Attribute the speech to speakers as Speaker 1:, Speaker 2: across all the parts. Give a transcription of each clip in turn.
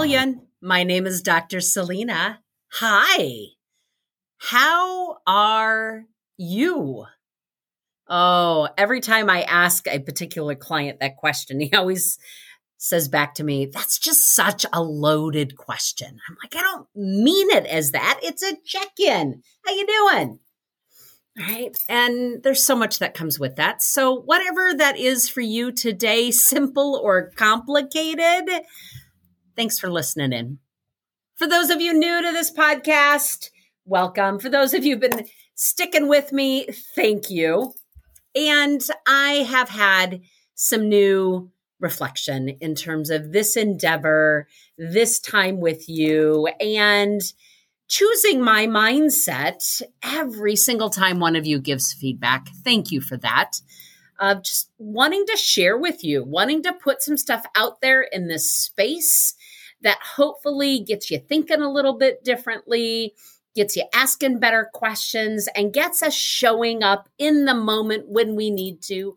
Speaker 1: Chameleon. My name is Dr. Selena. Hi. How are you? Oh, every time I ask a particular client that question, he always says back to me, that's just such a loaded question. I'm like, I don't mean it as that. It's a check-in. How you doing? Right. And there's so much that comes with that. So, whatever that is for you today, simple or complicated, thanks for listening in. For those of you new to this podcast, welcome. For those of you who've been sticking with me, thank you. And I have had some new reflection in terms of this endeavor, this time with you, and choosing my mindset every single time one of you gives feedback. Thank you for that. Of just wanting to share with you, wanting to put some stuff out there in this space that hopefully gets you thinking a little bit differently, gets you asking better questions, and gets us showing up in the moment when we need to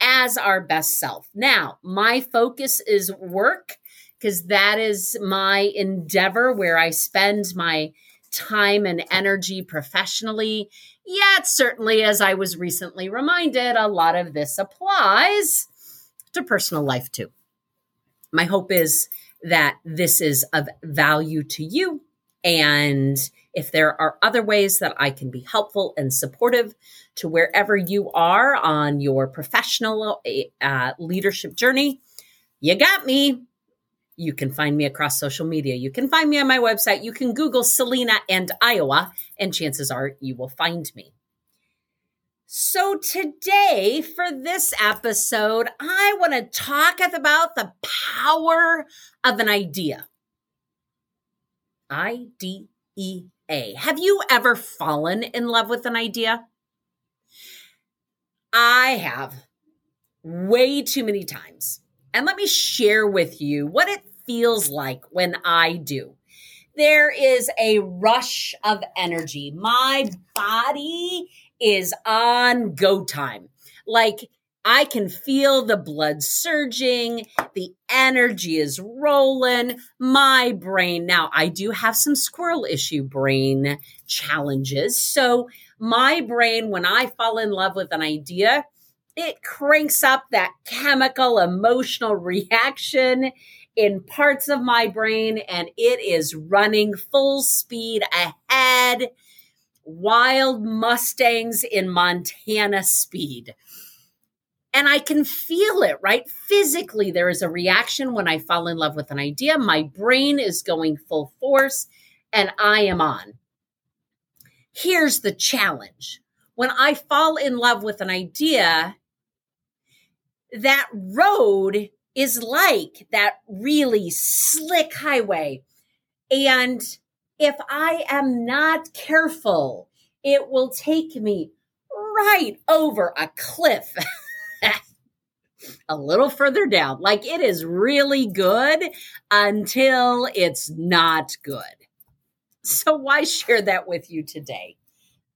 Speaker 1: as our best self. Now, my focus is work because that is my endeavor where I spend my time and energy professionally. Yet, certainly, as I was recently reminded, a lot of this applies to personal life too. My hope is that this is of value to you. And if there are other ways that I can be helpful and supportive to wherever you are on your professional uh, leadership journey, you got me. You can find me across social media. You can find me on my website. You can Google Selena and Iowa, and chances are you will find me. So, today for this episode, I want to talk about the power of an idea. I D E A. Have you ever fallen in love with an idea? I have way too many times. And let me share with you what it feels like when I do. There is a rush of energy. My body is on go time. Like I can feel the blood surging, the energy is rolling. My brain, now I do have some squirrel issue brain challenges. So, my brain, when I fall in love with an idea, it cranks up that chemical emotional reaction in parts of my brain and it is running full speed ahead. Wild Mustangs in Montana speed. And I can feel it, right? Physically, there is a reaction when I fall in love with an idea. My brain is going full force and I am on. Here's the challenge when I fall in love with an idea, that road is like that really slick highway. And if I am not careful, it will take me right over a cliff. a little further down. Like it is really good until it's not good. So, why share that with you today?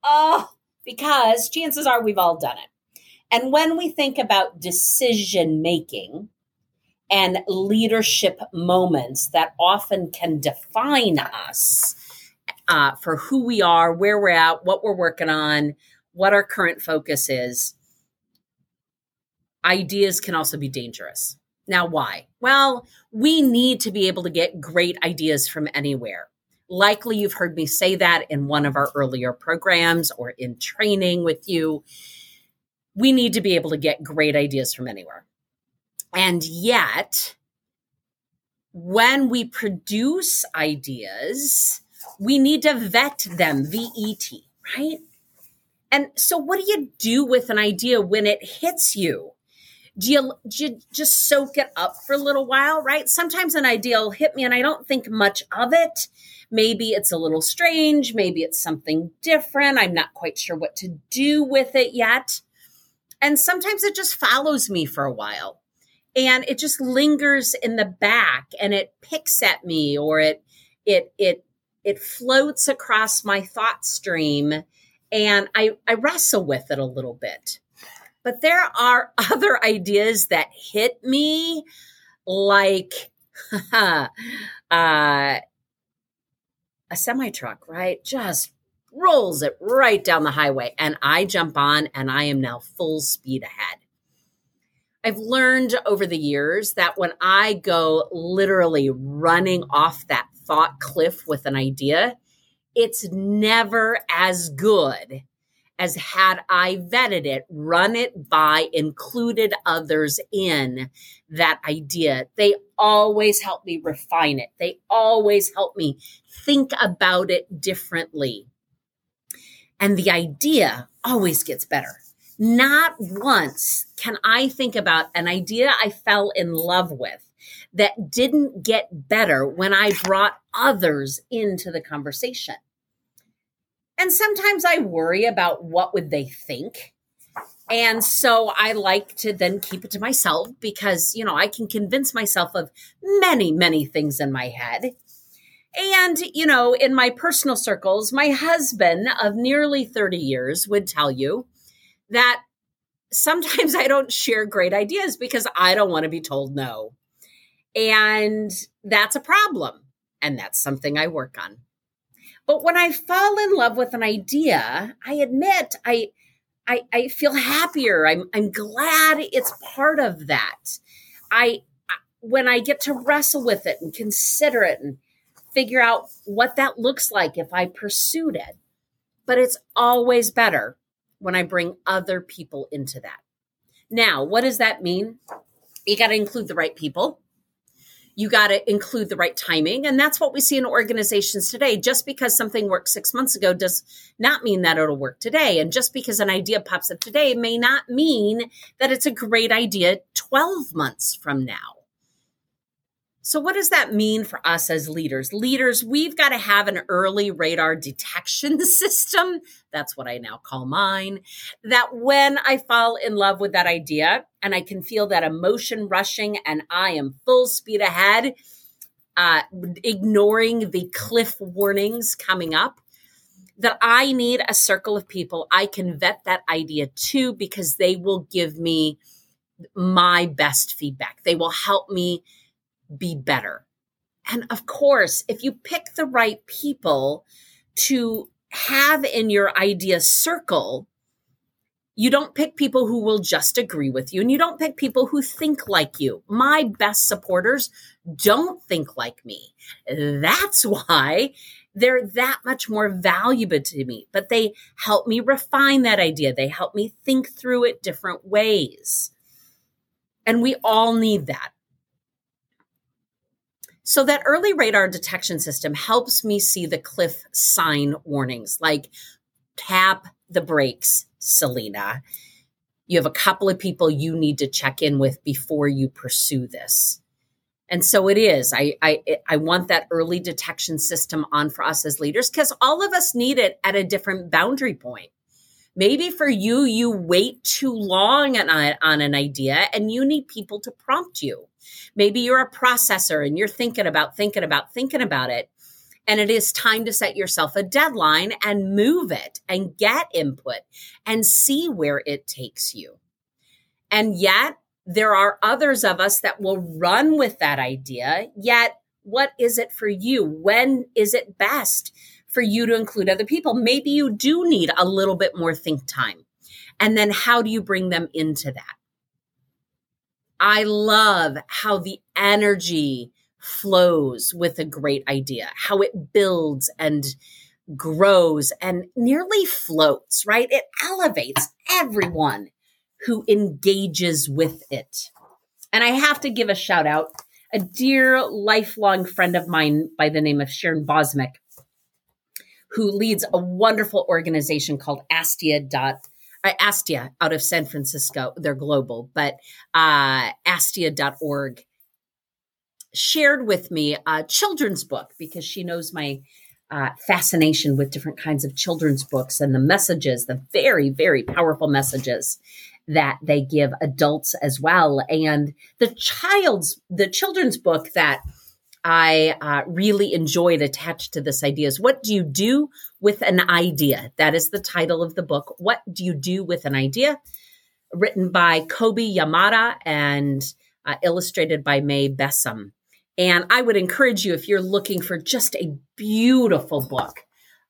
Speaker 1: Oh, because chances are we've all done it. And when we think about decision making and leadership moments that often can define us uh, for who we are, where we're at, what we're working on, what our current focus is, ideas can also be dangerous. Now, why? Well, we need to be able to get great ideas from anywhere. Likely you've heard me say that in one of our earlier programs or in training with you we need to be able to get great ideas from anywhere. And yet, when we produce ideas, we need to vet them, V E T, right? And so, what do you do with an idea when it hits you? Do you, do you, just soak it up for a little while, right? Sometimes an idea will hit me and I don't think much of it. Maybe it's a little strange. Maybe it's something different. I'm not quite sure what to do with it yet. And sometimes it just follows me for a while and it just lingers in the back and it picks at me or it, it, it, it floats across my thought stream and I, I wrestle with it a little bit. But there are other ideas that hit me like uh, a semi truck, right? Just rolls it right down the highway. And I jump on and I am now full speed ahead. I've learned over the years that when I go literally running off that thought cliff with an idea, it's never as good as had I vetted it, run it by, included others in that idea. They always help me refine it. They always help me think about it differently. And the idea always gets better. Not once can I think about an idea I fell in love with that didn't get better when I brought others into the conversation. And sometimes I worry about what would they think. And so I like to then keep it to myself because, you know, I can convince myself of many, many things in my head. And, you know, in my personal circles, my husband of nearly 30 years would tell you that sometimes I don't share great ideas because I don't want to be told no. And that's a problem. And that's something I work on. But when I fall in love with an idea, I admit I I, I feel happier. I'm I'm glad it's part of that. I when I get to wrestle with it and consider it and figure out what that looks like if I pursued it. But it's always better when I bring other people into that. Now, what does that mean? You got to include the right people you got to include the right timing. And that's what we see in organizations today. Just because something worked six months ago does not mean that it'll work today. And just because an idea pops up today may not mean that it's a great idea 12 months from now. So, what does that mean for us as leaders? Leaders, we've got to have an early radar detection system. That's what I now call mine. That when I fall in love with that idea and I can feel that emotion rushing and I am full speed ahead, uh, ignoring the cliff warnings coming up, that I need a circle of people I can vet that idea to because they will give me my best feedback. They will help me be better. And of course, if you pick the right people to have in your idea circle, you don't pick people who will just agree with you and you don't pick people who think like you. My best supporters don't think like me. That's why they're that much more valuable to me, but they help me refine that idea. They help me think through it different ways. And we all need that. So that early radar detection system helps me see the cliff sign warnings like tap the brakes, Selena. You have a couple of people you need to check in with before you pursue this. And so it is. I I I want that early detection system on for us as leaders because all of us need it at a different boundary point. Maybe for you, you wait too long on, on an idea and you need people to prompt you. Maybe you're a processor and you're thinking about, thinking about, thinking about it. And it is time to set yourself a deadline and move it and get input and see where it takes you. And yet, there are others of us that will run with that idea. Yet, what is it for you? When is it best? for you to include other people. Maybe you do need a little bit more think time. And then how do you bring them into that? I love how the energy flows with a great idea, how it builds and grows and nearly floats, right? It elevates everyone who engages with it. And I have to give a shout out. A dear lifelong friend of mine by the name of Sharon Vosmek who leads a wonderful organization called Astia. Uh, Astia out of San Francisco. They're global, but uh, Astia.org shared with me a children's book because she knows my uh, fascination with different kinds of children's books and the messages, the very, very powerful messages that they give adults as well. And the child's, the children's book that I uh, really enjoyed attached to this idea is what do you do with an idea? That is the title of the book. What do you do with an idea? Written by Kobi Yamada and uh, illustrated by Mae Besom. And I would encourage you if you're looking for just a beautiful book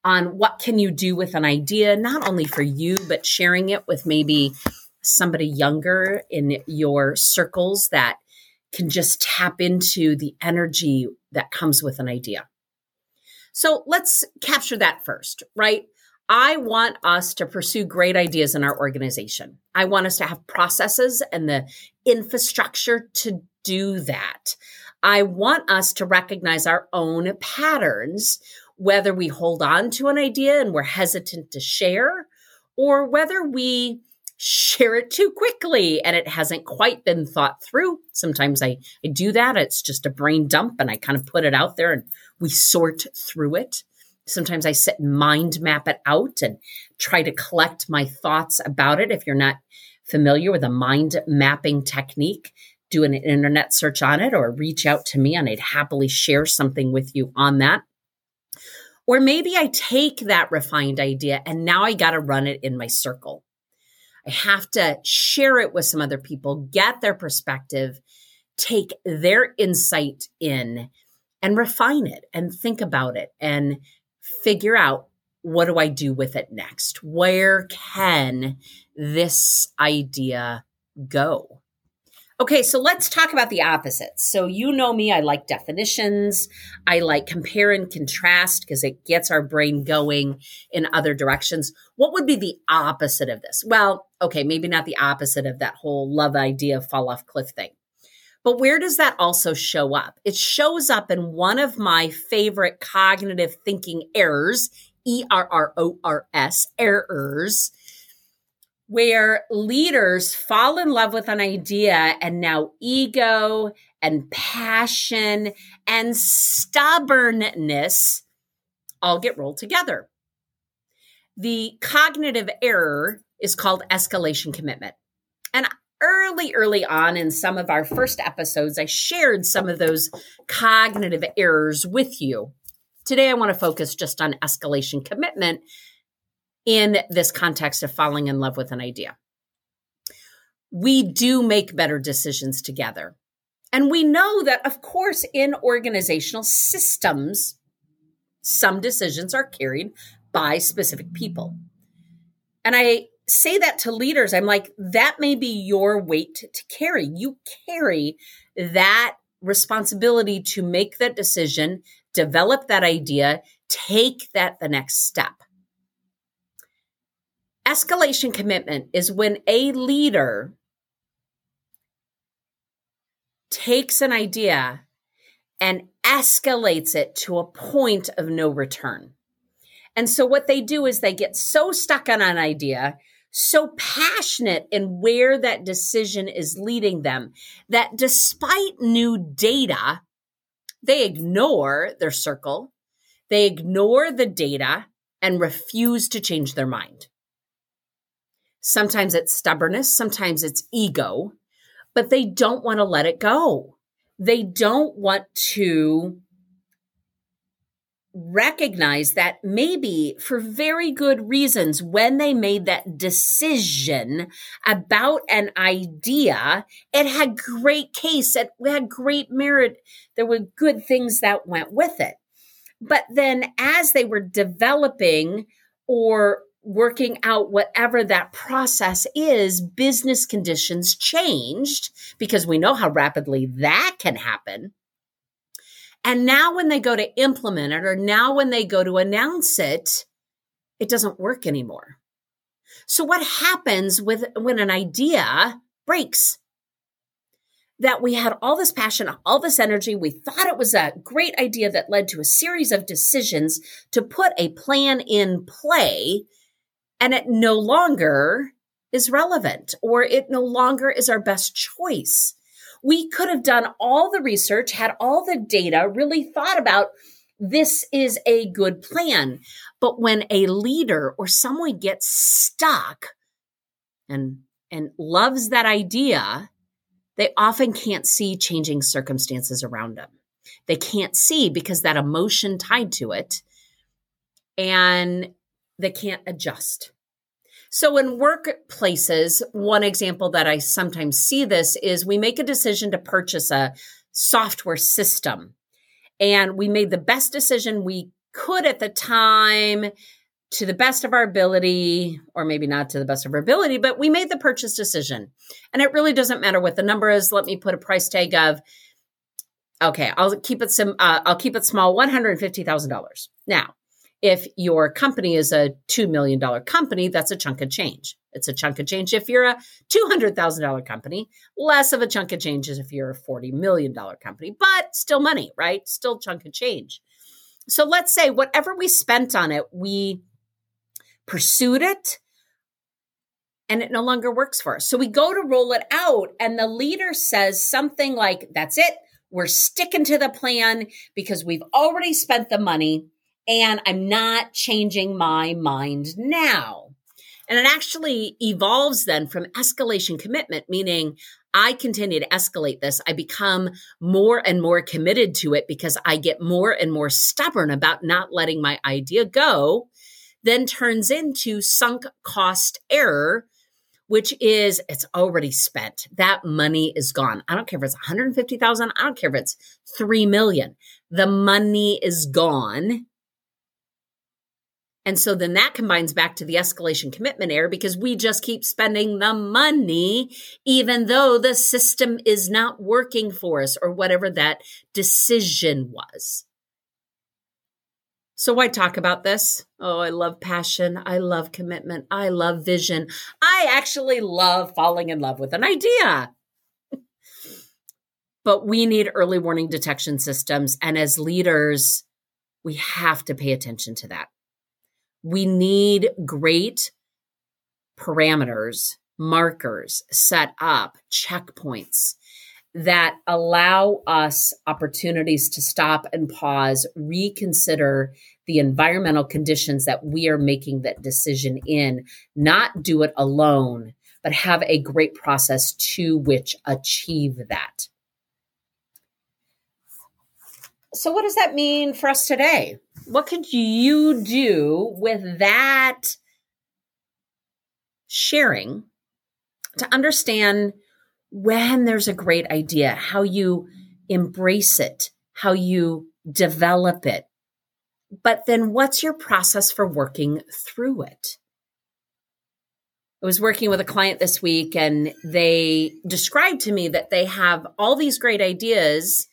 Speaker 1: on what can you do with an idea, not only for you, but sharing it with maybe somebody younger in your circles that can just tap into the energy that comes with an idea. So let's capture that first, right? I want us to pursue great ideas in our organization. I want us to have processes and the infrastructure to do that. I want us to recognize our own patterns, whether we hold on to an idea and we're hesitant to share, or whether we share it too quickly and it hasn't quite been thought through. Sometimes I, I do that. It's just a brain dump and I kind of put it out there and we sort through it. Sometimes I sit and mind map it out and try to collect my thoughts about it. If you're not familiar with a mind mapping technique, do an internet search on it or reach out to me and I'd happily share something with you on that. Or maybe I take that refined idea and now I got to run it in my circle. I have to share it with some other people, get their perspective, take their insight in and refine it and think about it and figure out what do I do with it next? Where can this idea go? Okay, so let's talk about the opposites. So, you know me, I like definitions. I like compare and contrast because it gets our brain going in other directions. What would be the opposite of this? Well, okay, maybe not the opposite of that whole love idea fall off cliff thing. But where does that also show up? It shows up in one of my favorite cognitive thinking errors, E R R O R S, errors where leaders fall in love with an idea and now ego and passion and stubbornness all get rolled together. The cognitive error is called escalation commitment. And early, early on in some of our first episodes, I shared some of those cognitive errors with you. Today, I want to focus just on escalation commitment in this context of falling in love with an idea. We do make better decisions together. And we know that, of course, in organizational systems, some decisions are carried by specific people. And I say that to leaders. I'm like, that may be your weight to carry. You carry that responsibility to make that decision, develop that idea, take that the next step. Escalation commitment is when a leader takes an idea and escalates it to a point of no return. And so what they do is they get so stuck on an idea, so passionate in where that decision is leading them that despite new data, they ignore their circle, they ignore the data and refuse to change their mind. Sometimes it's stubbornness, sometimes it's ego, but they don't want to let it go. They don't want to recognize that maybe for very good reasons, when they made that decision about an idea, it had great case, it had great merit. There were good things that went with it. But then as they were developing or working out whatever that process is, business conditions changed because we know how rapidly that can happen. And now when they go to implement it or now when they go to announce it, it doesn't work anymore. So what happens with when an idea breaks? That we had all this passion, all this energy. We thought it was a great idea that led to a series of decisions to put a plan in play and it no longer is relevant or it no longer is our best choice. We could have done all the research, had all the data, really thought about this is a good plan. But when a leader or someone gets stuck and and loves that idea, they often can't see changing circumstances around them. They can't see because that emotion tied to it and they can't adjust. So, in workplaces, one example that I sometimes see this is we make a decision to purchase a software system. And we made the best decision we could at the time to the best of our ability, or maybe not to the best of our ability, but we made the purchase decision. And it really doesn't matter what the number is. Let me put a price tag of, okay, I'll keep it some, uh, I'll keep it small, $150,000. Now, if your company is a $2 million company, that's a chunk of change. It's a chunk of change if you're a $200,000 company, less of a chunk of change if you're a $40 million company, but still money, right? Still chunk of change. So let's say whatever we spent on it, we pursued it and it no longer works for us. So we go to roll it out and the leader says something like, that's it. We're sticking to the plan because we've already spent the money and I'm not changing my mind now. And it actually evolves then from escalation commitment, meaning I continue to escalate this. I become more and more committed to it because I get more and more stubborn about not letting my idea go, then turns into sunk cost error, which is it's already spent. That money is gone. I don't care if it's 150,000, I don't care if it's 3 million. The money is gone and so then that combines back to the escalation commitment error because we just keep spending the money, even though the system is not working for us or whatever that decision was. So, why talk about this? Oh, I love passion. I love commitment. I love vision. I actually love falling in love with an idea. but we need early warning detection systems. And as leaders, we have to pay attention to that we need great parameters, markers set up, checkpoints that allow us opportunities to stop and pause, reconsider the environmental conditions that we are making that decision in, not do it alone, but have a great process to which achieve that. So, what does that mean for us today? What could you do with that sharing to understand when there's a great idea, how you embrace it, how you develop it? But then, what's your process for working through it? I was working with a client this week and they described to me that they have all these great ideas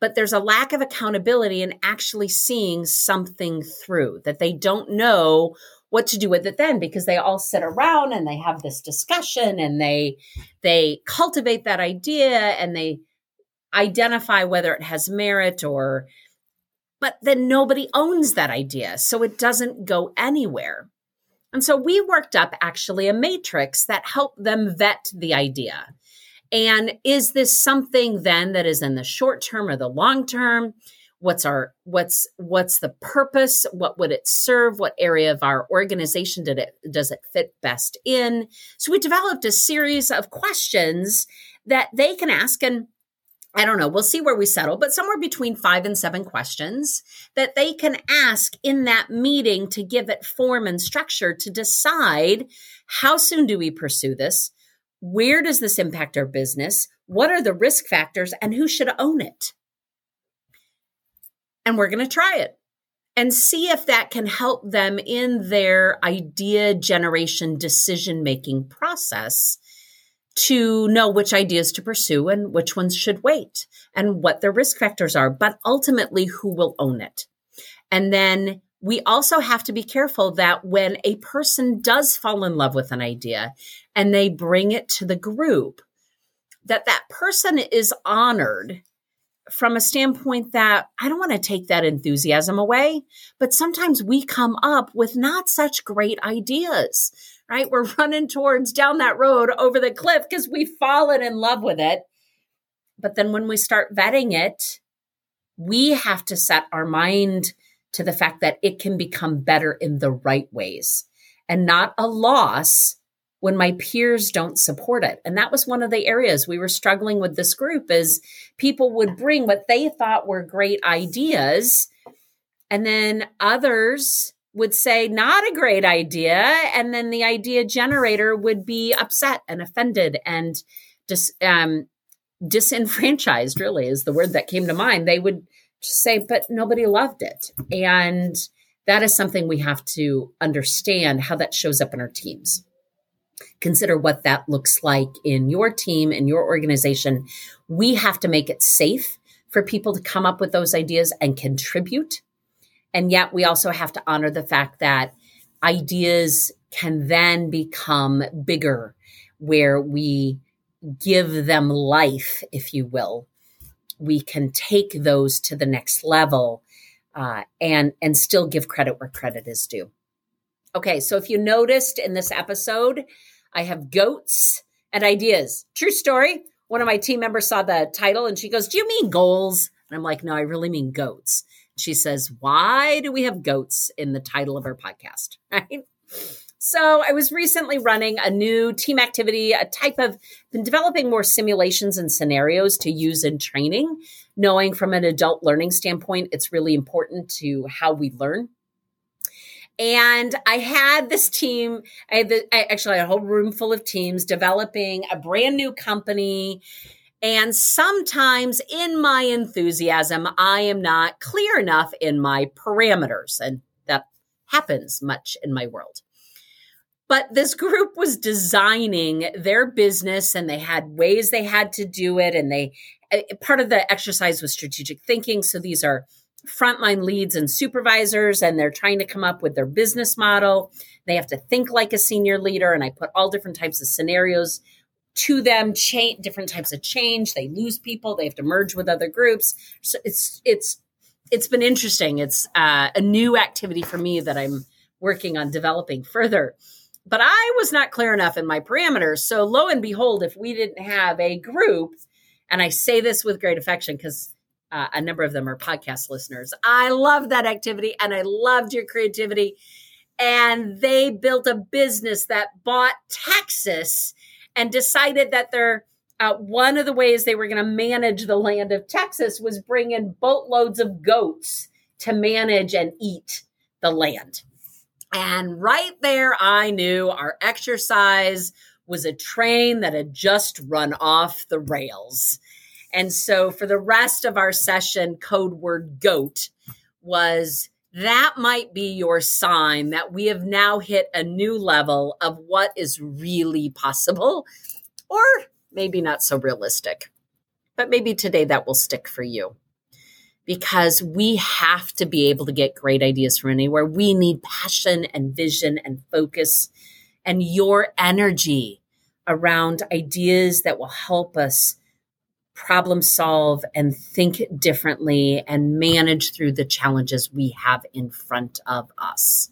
Speaker 1: but there's a lack of accountability in actually seeing something through that they don't know what to do with it then because they all sit around and they have this discussion and they they cultivate that idea and they identify whether it has merit or but then nobody owns that idea so it doesn't go anywhere. And so we worked up actually a matrix that helped them vet the idea and is this something then that is in the short term or the long term? What's our what's what's the purpose? What would it serve? What area of our organization did it does it fit best in? So we developed a series of questions that they can ask and I don't know, we'll see where we settle, but somewhere between five and seven questions that they can ask in that meeting to give it form and structure to decide how soon do we pursue this? Where does this impact our business? What are the risk factors and who should own it? And we're going to try it and see if that can help them in their idea generation decision making process to know which ideas to pursue and which ones should wait and what their risk factors are, but ultimately who will own it. And then we also have to be careful that when a person does fall in love with an idea and they bring it to the group, that that person is honored from a standpoint that I don't want to take that enthusiasm away, but sometimes we come up with not such great ideas, right? We're running towards down that road over the cliff because we've fallen in love with it. But then when we start vetting it, we have to set our mind to the fact that it can become better in the right ways and not a loss when my peers don't support it. And that was one of the areas we were struggling with this group is people would bring what they thought were great ideas and then others would say not a great idea and then the idea generator would be upset and offended and just um, disenfranchised really is the word that came to mind they would say but nobody loved it. And that is something we have to understand how that shows up in our teams. Consider what that looks like in your team and your organization. We have to make it safe for people to come up with those ideas and contribute. And yet we also have to honor the fact that ideas can then become bigger where we give them life, if you will. We can take those to the next level uh, and and still give credit where credit is due. Okay, so if you noticed in this episode, I have goats and ideas. True story. One of my team members saw the title and she goes, "Do you mean goals?" And I'm like, "No, I really mean goats." She says, Why do we have goats in the title of our podcast? Right. So I was recently running a new team activity, a type of been developing more simulations and scenarios to use in training, knowing from an adult learning standpoint, it's really important to how we learn. And I had this team, I had the, I actually had a whole room full of teams developing a brand new company and sometimes in my enthusiasm, I am not clear enough in my parameters. And that happens much in my world. But this group was designing their business and they had ways they had to do it. And they, eh, part of the exercise was strategic thinking. So these are frontline leads and supervisors, and they're trying to come up with their business model. They have to think like a senior leader. And I put all different types of scenarios to them change different types of change they lose people they have to merge with other groups so it's it's it's been interesting it's uh, a new activity for me that i'm working on developing further but i was not clear enough in my parameters so lo and behold if we didn't have a group and i say this with great affection because uh, a number of them are podcast listeners i love that activity and i loved your creativity and they built a business that bought texas and decided that they're uh, one of the ways they were going to manage the land of Texas was bring in boatloads of goats to manage and eat the land. And right there, I knew our exercise was a train that had just run off the rails. And so for the rest of our session, code word goat was that might be your sign that we have now hit a new level of what is really possible, or maybe not so realistic. But maybe today that will stick for you because we have to be able to get great ideas from anywhere. We need passion and vision and focus and your energy around ideas that will help us problem solve and think differently and manage through the challenges we have in front of us.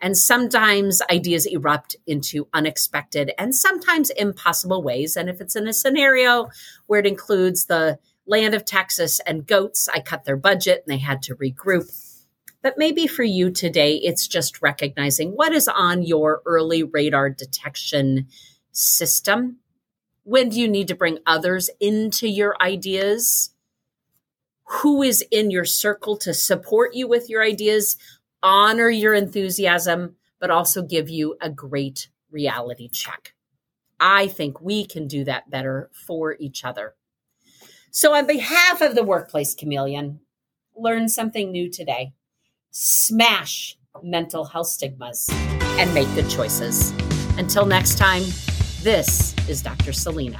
Speaker 1: And sometimes ideas erupt into unexpected and sometimes impossible ways. And if it's in a scenario where it includes the land of Texas and goats, I cut their budget and they had to regroup. But maybe for you today, it's just recognizing what is on your early radar detection system when do you need to bring others into your ideas? Who is in your circle to support you with your ideas, honor your enthusiasm, but also give you a great reality check? I think we can do that better for each other. So, on behalf of the Workplace Chameleon, learn something new today. Smash mental health stigmas and make good choices. Until next time, this is Dr. Selena.